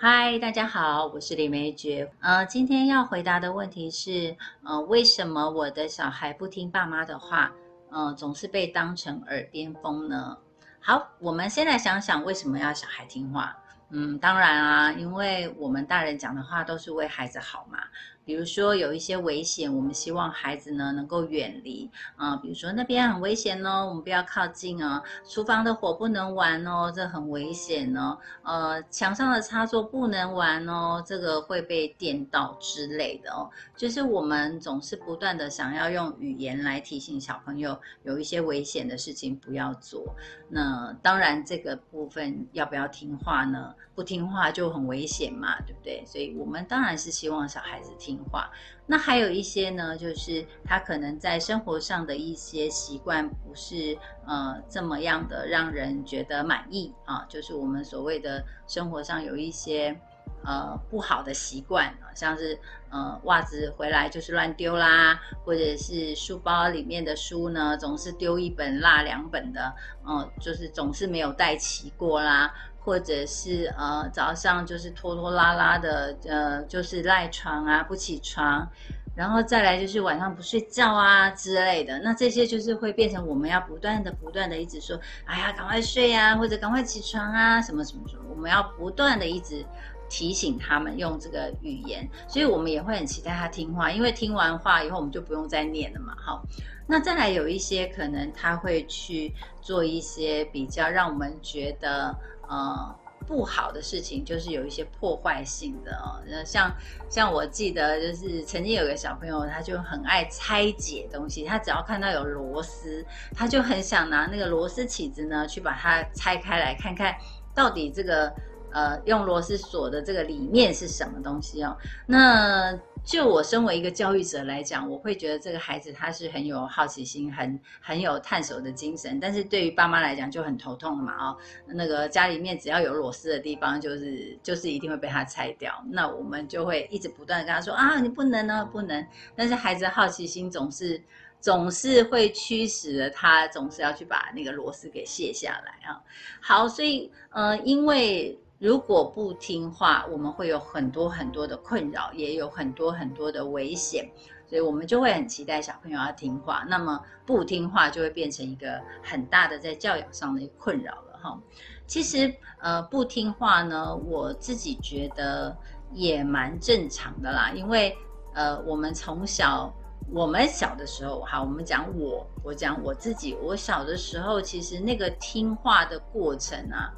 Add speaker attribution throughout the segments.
Speaker 1: 嗨，大家好，我是李梅珏。呃，今天要回答的问题是，呃，为什么我的小孩不听爸妈的话，呃，总是被当成耳边风呢？好，我们先来想想为什么要小孩听话。嗯，当然啊，因为我们大人讲的话都是为孩子好嘛。比如说有一些危险，我们希望孩子呢能够远离啊。比如说那边很危险哦，我们不要靠近哦。厨房的火不能玩哦，这很危险哦。呃，墙上的插座不能玩哦，这个会被电到之类的哦。就是我们总是不断的想要用语言来提醒小朋友有一些危险的事情不要做。那当然这个部分要不要听话呢？不听话就很危险嘛，对不对？所以我们当然是希望小孩子听。话，那还有一些呢，就是他可能在生活上的一些习惯不是呃这么样的让人觉得满意啊，就是我们所谓的生活上有一些呃不好的习惯，像是呃袜子回来就是乱丢啦，或者是书包里面的书呢总是丢一本落两本的，嗯，就是总是没有带齐过啦。或者是呃早上就是拖拖拉拉的，呃就是赖床啊不起床，然后再来就是晚上不睡觉啊之类的，那这些就是会变成我们要不断的不断的一直说，哎呀赶快睡呀，或者赶快起床啊什么什么什么，我们要不断的一直提醒他们用这个语言，所以我们也会很期待他听话，因为听完话以后我们就不用再念了嘛，好，那再来有一些可能他会去做一些比较让我们觉得。呃，不好的事情就是有一些破坏性的哦，像像我记得就是曾经有个小朋友，他就很爱拆解东西，他只要看到有螺丝，他就很想拿那个螺丝起子呢去把它拆开来看看到底这个呃用螺丝锁的这个里面是什么东西哦，那。就我身为一个教育者来讲，我会觉得这个孩子他是很有好奇心，很很有探索的精神。但是对于爸妈来讲就很头痛嘛，哦，那个家里面只要有螺丝的地方，就是就是一定会被他拆掉。那我们就会一直不断的跟他说啊，你不能呢，不能。但是孩子好奇心总是总是会驱使了他，总是要去把那个螺丝给卸下来啊。好，所以呃，因为。如果不听话，我们会有很多很多的困扰，也有很多很多的危险，所以我们就会很期待小朋友要听话。那么不听话就会变成一个很大的在教养上的困扰了哈。其实呃不听话呢，我自己觉得也蛮正常的啦，因为呃我们从小我们小的时候哈，我们讲我我讲我自己，我小的时候其实那个听话的过程啊，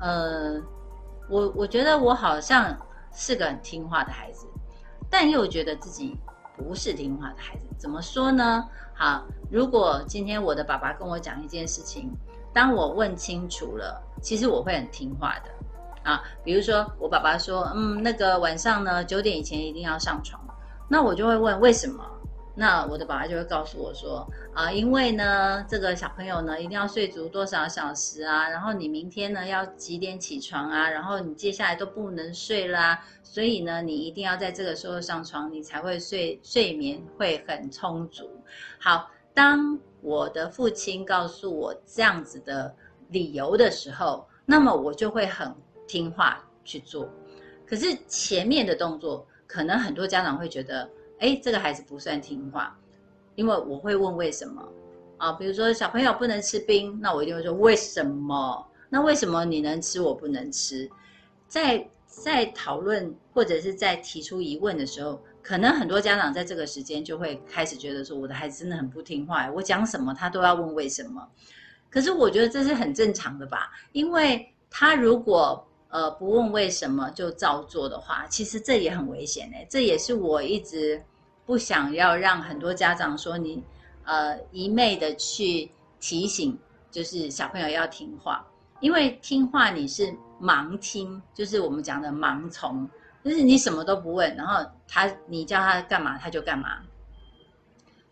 Speaker 1: 呃。我我觉得我好像是个很听话的孩子，但又觉得自己不是听话的孩子。怎么说呢？好，如果今天我的爸爸跟我讲一件事情，当我问清楚了，其实我会很听话的啊。比如说，我爸爸说，嗯，那个晚上呢九点以前一定要上床，那我就会问为什么。那我的爸爸就会告诉我说，啊，因为呢，这个小朋友呢一定要睡足多少小时啊，然后你明天呢要几点起床啊，然后你接下来都不能睡啦，所以呢，你一定要在这个时候上床，你才会睡睡眠会很充足。好，当我的父亲告诉我这样子的理由的时候，那么我就会很听话去做。可是前面的动作，可能很多家长会觉得。哎，这个孩子不算听话，因为我会问为什么啊？比如说小朋友不能吃冰，那我一定会说为什么？那为什么你能吃我不能吃？在在讨论或者是在提出疑问的时候，可能很多家长在这个时间就会开始觉得说，我的孩子真的很不听话，我讲什么他都要问为什么。可是我觉得这是很正常的吧，因为他如果呃不问为什么就照做的话，其实这也很危险哎，这也是我一直。不想要让很多家长说你，呃，一昧的去提醒，就是小朋友要听话，因为听话你是盲听，就是我们讲的盲从，就是你什么都不问，然后他你叫他干嘛他就干嘛。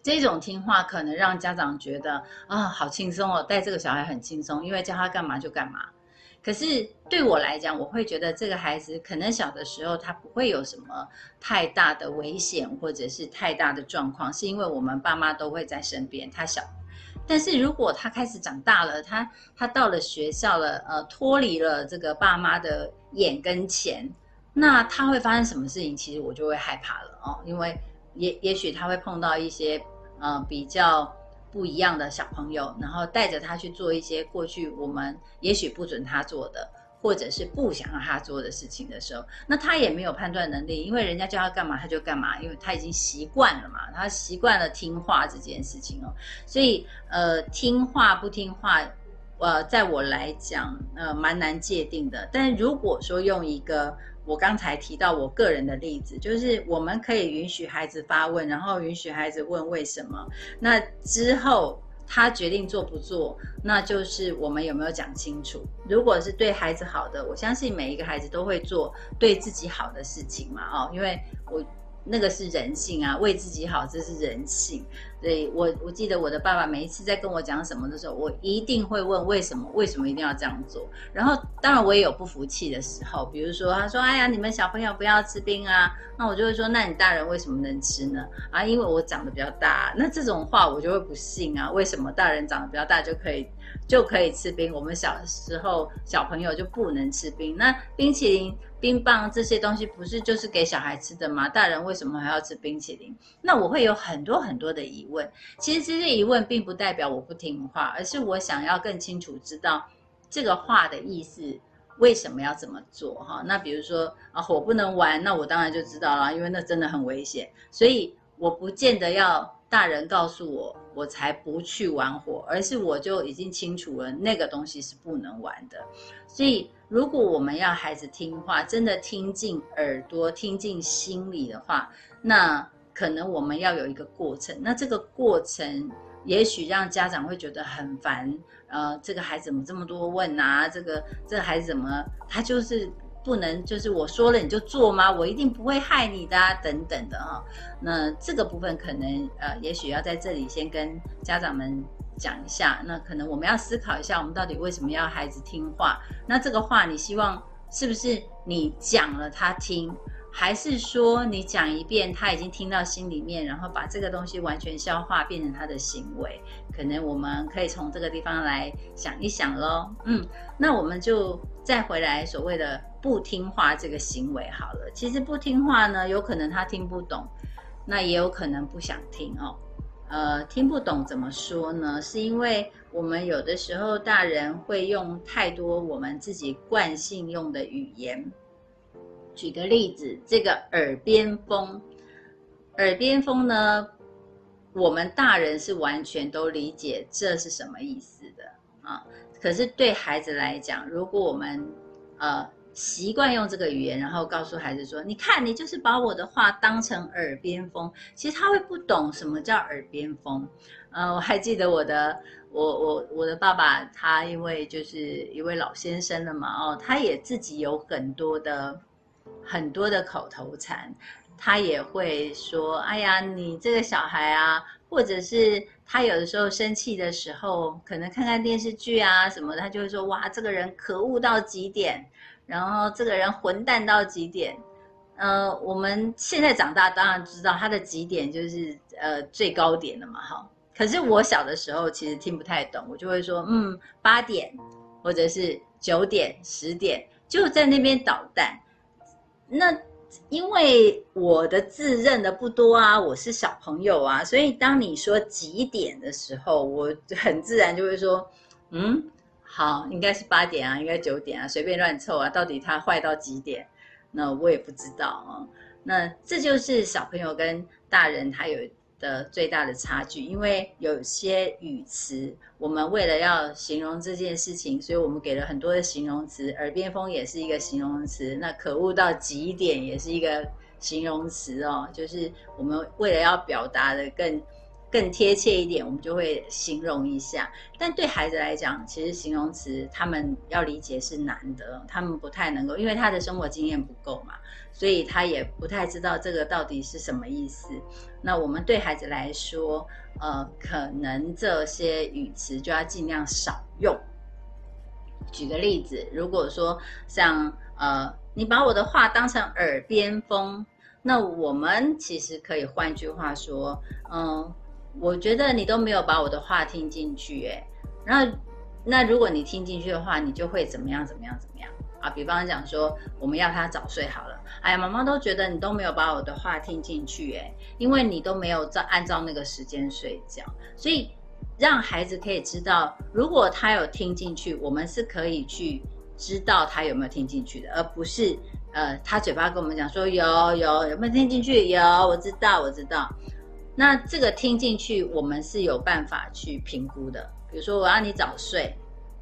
Speaker 1: 这种听话可能让家长觉得啊，好轻松哦，带这个小孩很轻松，因为叫他干嘛就干嘛。可是对我来讲，我会觉得这个孩子可能小的时候他不会有什么太大的危险或者是太大的状况，是因为我们爸妈都会在身边。他小，但是如果他开始长大了，他他到了学校了，呃，脱离了这个爸妈的眼跟前，那他会发生什么事情？其实我就会害怕了哦，因为也也许他会碰到一些呃比较不一样的小朋友，然后带着他去做一些过去我们也许不准他做的，或者是不想让他做的事情的时候，那他也没有判断能力，因为人家叫他干嘛他就干嘛，因为他已经习惯了嘛，他习惯了听话这件事情哦，所以呃听话不听话。呃，在我来讲，呃，蛮难界定的。但如果说用一个我刚才提到我个人的例子，就是我们可以允许孩子发问，然后允许孩子问为什么。那之后他决定做不做，那就是我们有没有讲清楚。如果是对孩子好的，我相信每一个孩子都会做对自己好的事情嘛。哦，因为我。那个是人性啊，为自己好，这是人性。对我，我记得我的爸爸每一次在跟我讲什么的时候，我一定会问为什么？为什么一定要这样做？然后，当然我也有不服气的时候，比如说他说：“哎呀，你们小朋友不要吃冰啊。”那我就会说：“那你大人为什么能吃呢？”啊，因为我长得比较大。那这种话我就会不信啊。为什么大人长得比较大就可以就可以吃冰？我们小时候小朋友就不能吃冰？那冰淇淋。冰棒这些东西不是就是给小孩吃的吗？大人为什么还要吃冰淇淋？那我会有很多很多的疑问。其实这些疑问并不代表我不听话，而是我想要更清楚知道这个话的意思，为什么要这么做？哈，那比如说啊，火不能玩，那我当然就知道了，因为那真的很危险。所以我不见得要大人告诉我，我才不去玩火，而是我就已经清楚了那个东西是不能玩的。所以。如果我们要孩子听话，真的听进耳朵、听进心里的话，那可能我们要有一个过程。那这个过程，也许让家长会觉得很烦。呃，这个孩子怎么这么多问啊？这个这个孩子怎么他就是不能，就是我说了你就做吗？我一定不会害你的，等等的哈。那这个部分可能呃，也许要在这里先跟家长们。讲一下，那可能我们要思考一下，我们到底为什么要孩子听话？那这个话，你希望是不是你讲了他听，还是说你讲一遍他已经听到心里面，然后把这个东西完全消化变成他的行为？可能我们可以从这个地方来想一想喽。嗯，那我们就再回来所谓的不听话这个行为好了。其实不听话呢，有可能他听不懂，那也有可能不想听哦。呃，听不懂怎么说呢？是因为我们有的时候大人会用太多我们自己惯性用的语言。举个例子，这个耳边风，耳边风呢，我们大人是完全都理解这是什么意思的啊。可是对孩子来讲，如果我们呃。习惯用这个语言，然后告诉孩子说：“你看，你就是把我的话当成耳边风。”其实他会不懂什么叫耳边风。呃，我还记得我的，我我我的爸爸，他因为就是一位老先生了嘛，哦，他也自己有很多的很多的口头禅，他也会说：“哎呀，你这个小孩啊，或者是他有的时候生气的时候，可能看看电视剧啊什么，他就会说：哇，这个人可恶到极点。”然后这个人混蛋到极点，呃，我们现在长大当然知道他的极点就是呃最高点了嘛，哈。可是我小的时候其实听不太懂，我就会说，嗯，八点或者是九点、十点就在那边捣蛋。那因为我的字认的不多啊，我是小朋友啊，所以当你说几点的时候，我很自然就会说，嗯。好，应该是八点啊，应该九点啊，随便乱凑啊，到底他坏到几点？那我也不知道啊。那这就是小朋友跟大人他有的最大的差距，因为有些语词，我们为了要形容这件事情，所以我们给了很多的形容词，耳边风也是一个形容词，那可恶到极点也是一个形容词哦，就是我们为了要表达的更。更贴切一点，我们就会形容一下。但对孩子来讲，其实形容词他们要理解是难的，他们不太能够，因为他的生活经验不够嘛，所以他也不太知道这个到底是什么意思。那我们对孩子来说，呃，可能这些语词就要尽量少用。举个例子，如果说像呃，你把我的话当成耳边风，那我们其实可以换句话说，嗯。我觉得你都没有把我的话听进去，哎，然后那如果你听进去的话，你就会怎么样怎么样怎么样啊？比方讲说，我们要他早睡好了，哎呀，妈妈都觉得你都没有把我的话听进去，哎，因为你都没有照按照那个时间睡觉，所以让孩子可以知道，如果他有听进去，我们是可以去知道他有没有听进去的，而不是呃，他嘴巴跟我们讲说有有有没有听进去？有，我知道，我知道。那这个听进去，我们是有办法去评估的。比如说，我让你早睡，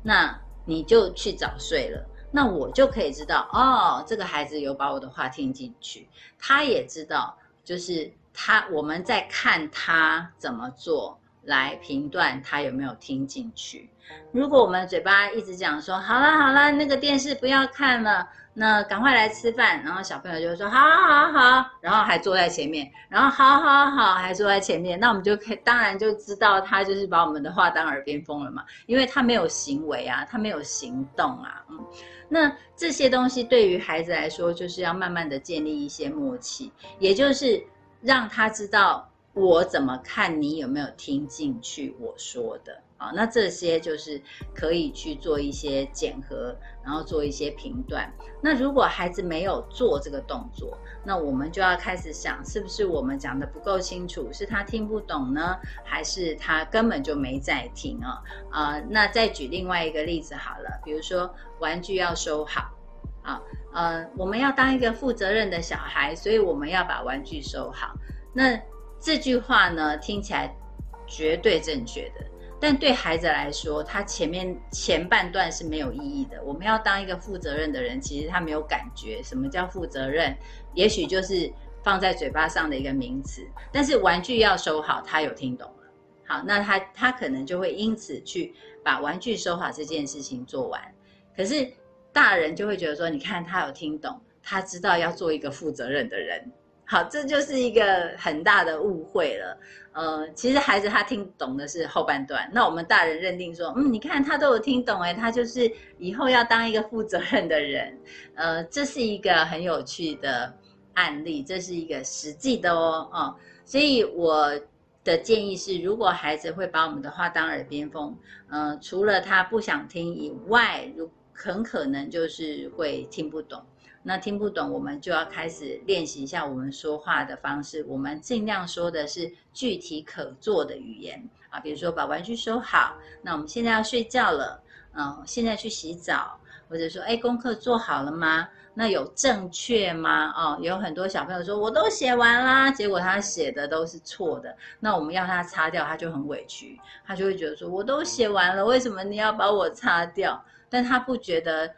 Speaker 1: 那你就去早睡了。那我就可以知道，哦，这个孩子有把我的话听进去，他也知道，就是他我们在看他怎么做来评断他有没有听进去。如果我们嘴巴一直讲说，好了好了，那个电视不要看了。那赶快来吃饭，然后小朋友就会说好，好，好，然后还坐在前面，然后好，好，好，还坐在前面，那我们就可以当然就知道他就是把我们的话当耳边风了嘛，因为他没有行为啊，他没有行动啊，嗯，那这些东西对于孩子来说，就是要慢慢的建立一些默契，也就是让他知道我怎么看你有没有听进去我说的。啊，那这些就是可以去做一些检核，然后做一些评断。那如果孩子没有做这个动作，那我们就要开始想，是不是我们讲的不够清楚，是他听不懂呢，还是他根本就没在听啊？啊，那再举另外一个例子好了，比如说玩具要收好，啊，呃，我们要当一个负责任的小孩，所以我们要把玩具收好。那这句话呢，听起来绝对正确的。但对孩子来说，他前面前半段是没有意义的。我们要当一个负责任的人，其实他没有感觉。什么叫负责任？也许就是放在嘴巴上的一个名词。但是玩具要收好，他有听懂了。好，那他他可能就会因此去把玩具收好这件事情做完。可是大人就会觉得说，你看他有听懂，他知道要做一个负责任的人。好，这就是一个很大的误会了。呃，其实孩子他听懂的是后半段，那我们大人认定说，嗯，你看他都有听懂，哎，他就是以后要当一个负责任的人。呃，这是一个很有趣的案例，这是一个实际的哦，哦，所以我的建议是，如果孩子会把我们的话当耳边风，呃，除了他不想听以外，如很可能就是会听不懂。那听不懂，我们就要开始练习一下我们说话的方式。我们尽量说的是具体可做的语言啊，比如说把玩具收好。那我们现在要睡觉了，嗯，现在去洗澡，或者说，哎，功课做好了吗？那有正确吗？哦，有很多小朋友说我都写完啦，结果他写的都是错的。那我们要他擦掉，他就很委屈，他就会觉得说我都写完了，为什么你要把我擦掉？但他不觉得。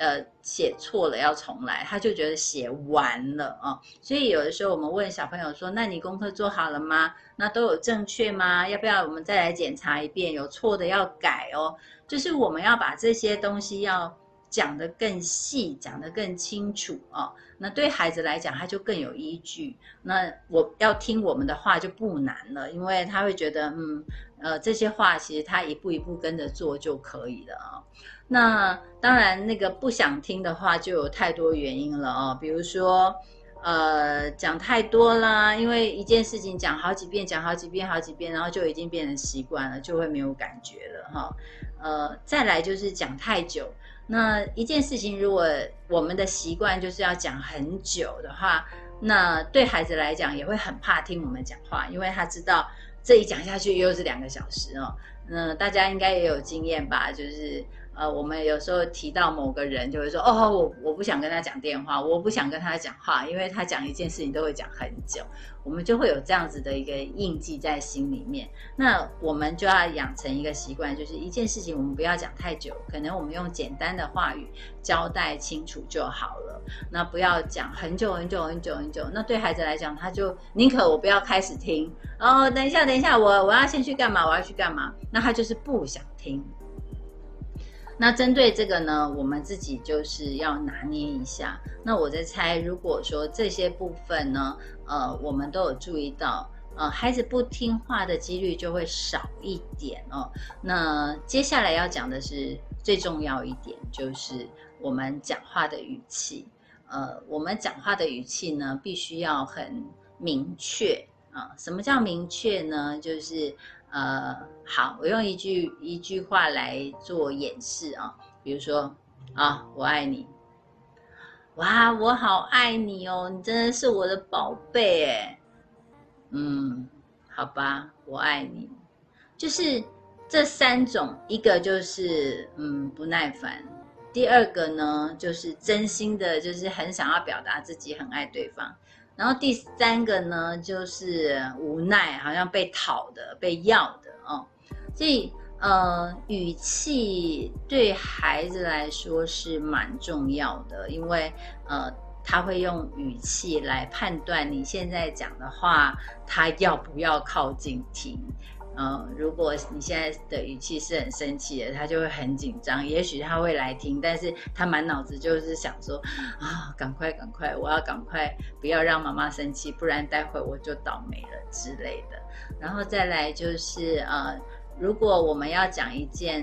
Speaker 1: 呃，写错了要重来，他就觉得写完了啊。所以有的时候我们问小朋友说：“那你功课做好了吗？那都有正确吗？要不要我们再来检查一遍？有错的要改哦。”就是我们要把这些东西要讲得更细，讲得更清楚啊。那对孩子来讲，他就更有依据。那我要听我们的话就不难了，因为他会觉得，嗯，呃，这些话其实他一步一步跟着做就可以了啊。那当然，那个不想听的话就有太多原因了哦，比如说，呃，讲太多啦，因为一件事情讲好几遍，讲好几遍，好几遍，然后就已经变成习惯了，就会没有感觉了哈。呃，再来就是讲太久，那一件事情如果我们的习惯就是要讲很久的话，那对孩子来讲也会很怕听我们讲话，因为他知道这一讲下去又是两个小时哦。那大家应该也有经验吧，就是。呃，我们有时候提到某个人，就会说，哦，我我不想跟他讲电话，我不想跟他讲话，因为他讲一件事情都会讲很久，我们就会有这样子的一个印记在心里面。那我们就要养成一个习惯，就是一件事情我们不要讲太久，可能我们用简单的话语交代清楚就好了。那不要讲很久很久很久很久，那对孩子来讲，他就宁可我不要开始听，哦，等一下等一下，我我要先去干嘛？我要去干嘛？那他就是不想听。那针对这个呢，我们自己就是要拿捏一下。那我在猜，如果说这些部分呢，呃，我们都有注意到，呃，孩子不听话的几率就会少一点哦。那接下来要讲的是最重要一点，就是我们讲话的语气。呃，我们讲话的语气呢，必须要很明确啊。什么叫明确呢？就是。呃，好，我用一句一句话来做演示啊，比如说啊，我爱你，哇，我好爱你哦，你真的是我的宝贝哎。嗯，好吧，我爱你。就是这三种，一个就是嗯不耐烦，第二个呢就是真心的，就是很想要表达自己很爱对方，然后第三个呢就是无奈，好像被讨的、被要的哦。所以呃，语气对孩子来说是蛮重要的，因为呃。他会用语气来判断你现在讲的话，他要不要靠近听。嗯，如果你现在的语气是很生气的，他就会很紧张。也许他会来听，但是他满脑子就是想说啊，赶快赶快，我要赶快，不要让妈妈生气，不然待会我就倒霉了之类的。然后再来就是呃，如果我们要讲一件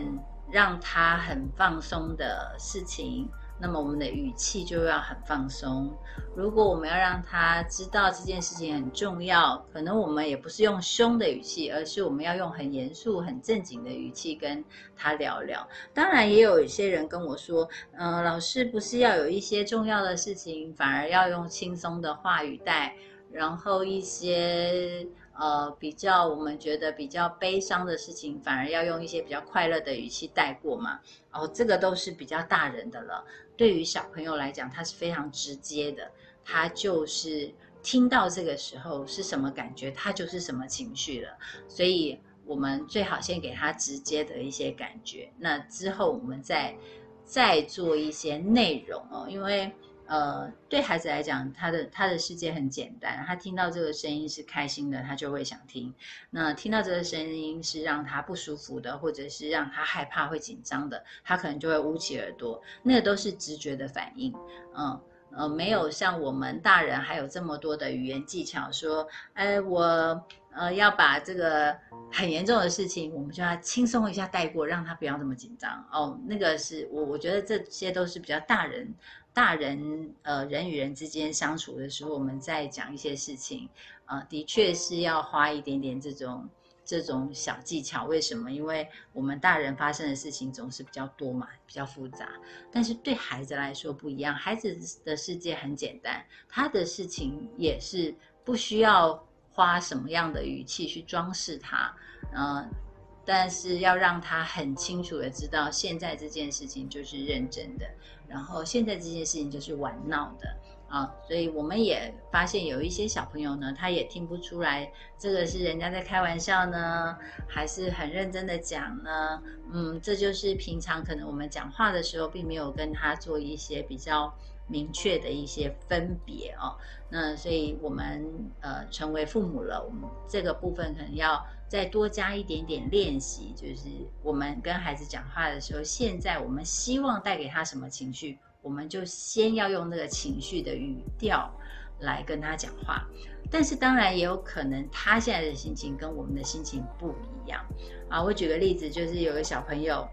Speaker 1: 让他很放松的事情。那么我们的语气就要很放松。如果我们要让他知道这件事情很重要，可能我们也不是用凶的语气，而是我们要用很严肃、很正经的语气跟他聊聊。当然，也有一些人跟我说：“嗯，老师不是要有一些重要的事情，反而要用轻松的话语带，然后一些。”呃，比较我们觉得比较悲伤的事情，反而要用一些比较快乐的语气带过嘛。哦，这个都是比较大人的了。对于小朋友来讲，他是非常直接的，他就是听到这个时候是什么感觉，他就是什么情绪了。所以我们最好先给他直接的一些感觉，那之后我们再再做一些内容哦，因为。呃，对孩子来讲，他的他的世界很简单。他听到这个声音是开心的，他就会想听；那听到这个声音是让他不舒服的，或者是让他害怕、会紧张的，他可能就会捂起耳朵。那个都是直觉的反应。嗯呃，没有像我们大人还有这么多的语言技巧，说，哎，我呃要把这个很严重的事情，我们就要轻松一下带过，让他不要那么紧张。哦，那个是我我觉得这些都是比较大人。大人，呃，人与人之间相处的时候，我们在讲一些事情，呃，的确是要花一点点这种这种小技巧。为什么？因为我们大人发生的事情总是比较多嘛，比较复杂。但是对孩子来说不一样，孩子的世界很简单，他的事情也是不需要花什么样的语气去装饰他，呃，但是要让他很清楚的知道，现在这件事情就是认真的。然后现在这件事情就是玩闹的啊，所以我们也发现有一些小朋友呢，他也听不出来这个是人家在开玩笑呢，还是很认真的讲呢。嗯，这就是平常可能我们讲话的时候，并没有跟他做一些比较明确的一些分别哦。那所以我们呃成为父母了，我们这个部分可能要。再多加一点点练习，就是我们跟孩子讲话的时候，现在我们希望带给他什么情绪，我们就先要用那个情绪的语调来跟他讲话。但是当然也有可能他现在的心情跟我们的心情不一样啊。我举个例子，就是有个小朋友。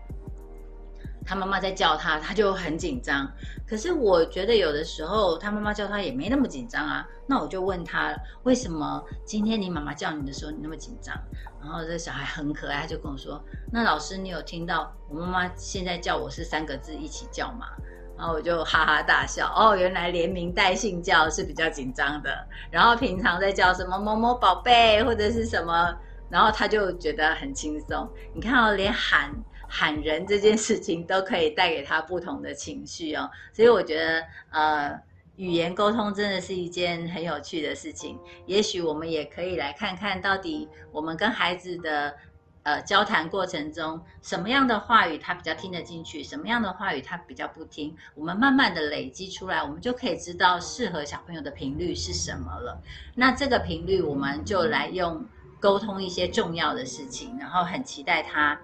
Speaker 1: 他妈妈在叫他，他就很紧张。可是我觉得有的时候他妈妈叫他也没那么紧张啊。那我就问他，为什么今天你妈妈叫你的时候你那么紧张？然后这小孩很可爱，他就跟我说：“那老师，你有听到我妈妈现在叫我是三个字一起叫吗？”然后我就哈哈大笑。哦，原来连名带姓叫是比较紧张的。然后平常在叫什么某某宝贝或者是什么，然后他就觉得很轻松。你看哦，连喊。喊人这件事情都可以带给他不同的情绪哦，所以我觉得呃，语言沟通真的是一件很有趣的事情。也许我们也可以来看看到底我们跟孩子的呃交谈过程中，什么样的话语他比较听得进去，什么样的话语他比较不听。我们慢慢的累积出来，我们就可以知道适合小朋友的频率是什么了。那这个频率我们就来用沟通一些重要的事情，然后很期待他。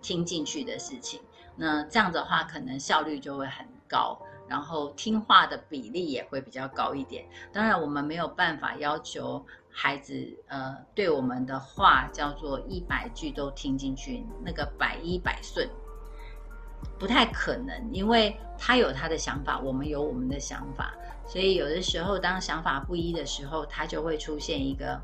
Speaker 1: 听进去的事情，那这样的话可能效率就会很高，然后听话的比例也会比较高一点。当然，我们没有办法要求孩子，呃，对我们的话叫做一百句都听进去，那个百依百顺，不太可能，因为他有他的想法，我们有我们的想法，所以有的时候当想法不一的时候，他就会出现一个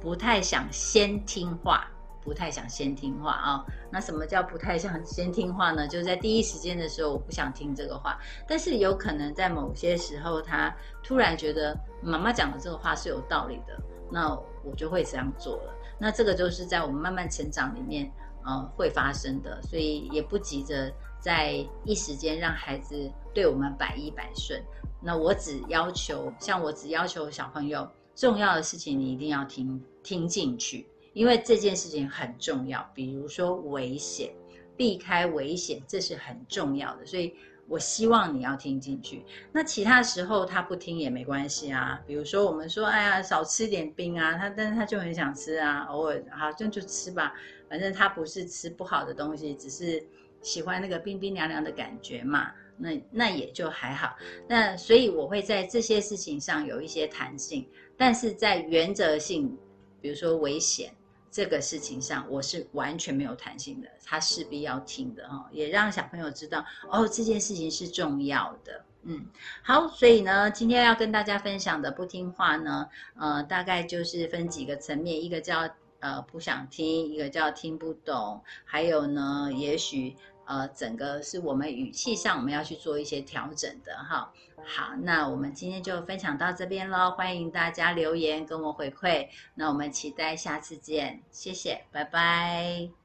Speaker 1: 不太想先听话。不太想先听话啊。那什么叫不太想先听话呢？就是在第一时间的时候，我不想听这个话，但是有可能在某些时候，他突然觉得妈妈讲的这个话是有道理的，那我就会这样做了。那这个就是在我们慢慢成长里面，呃，会发生的，所以也不急着在一时间让孩子对我们百依百顺。那我只要求，像我只要求小朋友。重要的事情你一定要听听进去，因为这件事情很重要。比如说危险，避开危险，这是很重要的。所以我希望你要听进去。那其他时候他不听也没关系啊。比如说我们说，哎呀，少吃点冰啊，他但是他就很想吃啊，偶尔好就就吃吧，反正他不是吃不好的东西，只是喜欢那个冰冰凉凉的感觉嘛。那那也就还好。那所以我会在这些事情上有一些弹性。但是在原则性，比如说危险这个事情上，我是完全没有弹性的，他势必要听的哈，也让小朋友知道哦，这件事情是重要的。嗯，好，所以呢，今天要跟大家分享的不听话呢，呃，大概就是分几个层面，一个叫呃不想听，一个叫听不懂，还有呢，也许。呃，整个是我们语气上我们要去做一些调整的哈。好，那我们今天就分享到这边喽，欢迎大家留言跟我回馈。那我们期待下次见，谢谢，拜拜。